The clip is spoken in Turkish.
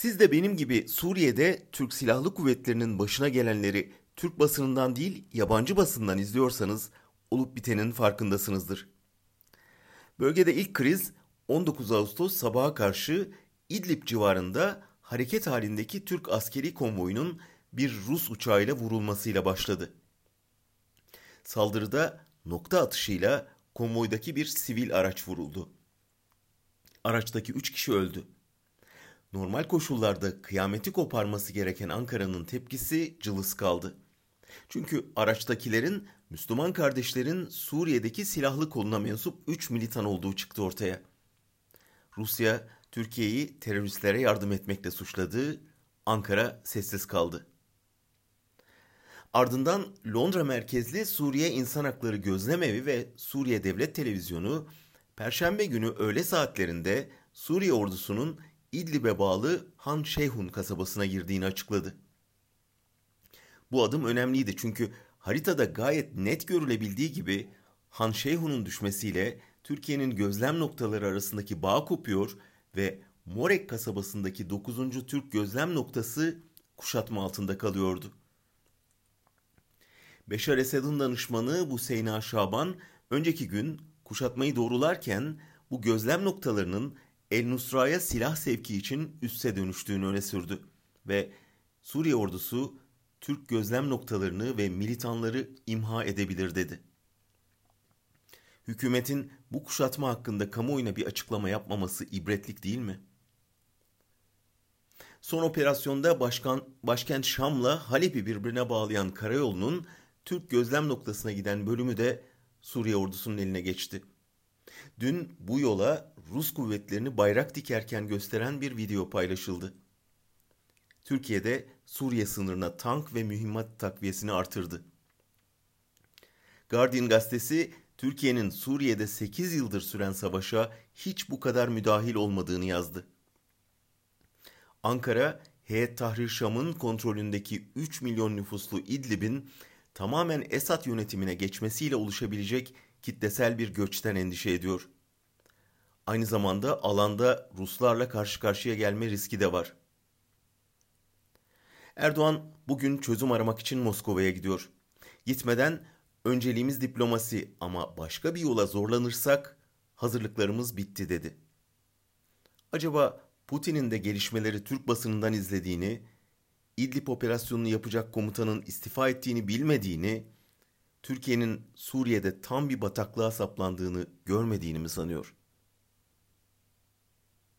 Siz de benim gibi Suriye'de Türk Silahlı Kuvvetleri'nin başına gelenleri Türk basınından değil yabancı basından izliyorsanız olup bitenin farkındasınızdır. Bölgede ilk kriz 19 Ağustos sabaha karşı İdlib civarında hareket halindeki Türk askeri konvoyunun bir Rus uçağıyla vurulmasıyla başladı. Saldırıda nokta atışıyla konvoydaki bir sivil araç vuruldu. Araçtaki üç kişi öldü. Normal koşullarda kıyameti koparması gereken Ankara'nın tepkisi cılız kaldı. Çünkü araçtakilerin Müslüman kardeşlerin Suriye'deki silahlı koluna mensup 3 militan olduğu çıktı ortaya. Rusya, Türkiye'yi teröristlere yardım etmekle suçladı, Ankara sessiz kaldı. Ardından Londra merkezli Suriye İnsan Hakları Gözlemevi ve Suriye Devlet Televizyonu Perşembe günü öğle saatlerinde Suriye ordusunun İdlib'e bağlı Han Şeyhun kasabasına girdiğini açıkladı. Bu adım önemliydi çünkü haritada gayet net görülebildiği gibi Han Şeyhun'un düşmesiyle Türkiye'nin gözlem noktaları arasındaki bağ kopuyor ve Morek kasabasındaki 9. Türk gözlem noktası kuşatma altında kalıyordu. Beşar Esad'ın danışmanı bu Seyna Şaban önceki gün kuşatmayı doğrularken bu gözlem noktalarının El Nusra'ya silah sevki için üsse dönüştüğünü öne sürdü ve Suriye ordusu Türk gözlem noktalarını ve militanları imha edebilir dedi. Hükümetin bu kuşatma hakkında kamuoyuna bir açıklama yapmaması ibretlik değil mi? Son operasyonda başkan, başkent Şam'la Halep'i birbirine bağlayan karayolunun Türk gözlem noktasına giden bölümü de Suriye ordusunun eline geçti. Dün bu yola Rus kuvvetlerini bayrak dikerken gösteren bir video paylaşıldı. Türkiye'de Suriye sınırına tank ve mühimmat takviyesini artırdı. Guardian gazetesi Türkiye'nin Suriye'de 8 yıldır süren savaşa hiç bu kadar müdahil olmadığını yazdı. Ankara, Heyet Tahrir Şam'ın kontrolündeki 3 milyon nüfuslu İdlib'in tamamen Esad yönetimine geçmesiyle oluşabilecek kitlesel bir göçten endişe ediyor. Aynı zamanda alanda Ruslarla karşı karşıya gelme riski de var. Erdoğan bugün çözüm aramak için Moskova'ya gidiyor. Gitmeden önceliğimiz diplomasi ama başka bir yola zorlanırsak hazırlıklarımız bitti dedi. Acaba Putin'in de gelişmeleri Türk basınından izlediğini, İdlib operasyonunu yapacak komutanın istifa ettiğini bilmediğini, Türkiye'nin Suriye'de tam bir bataklığa saplandığını görmediğini mi sanıyor?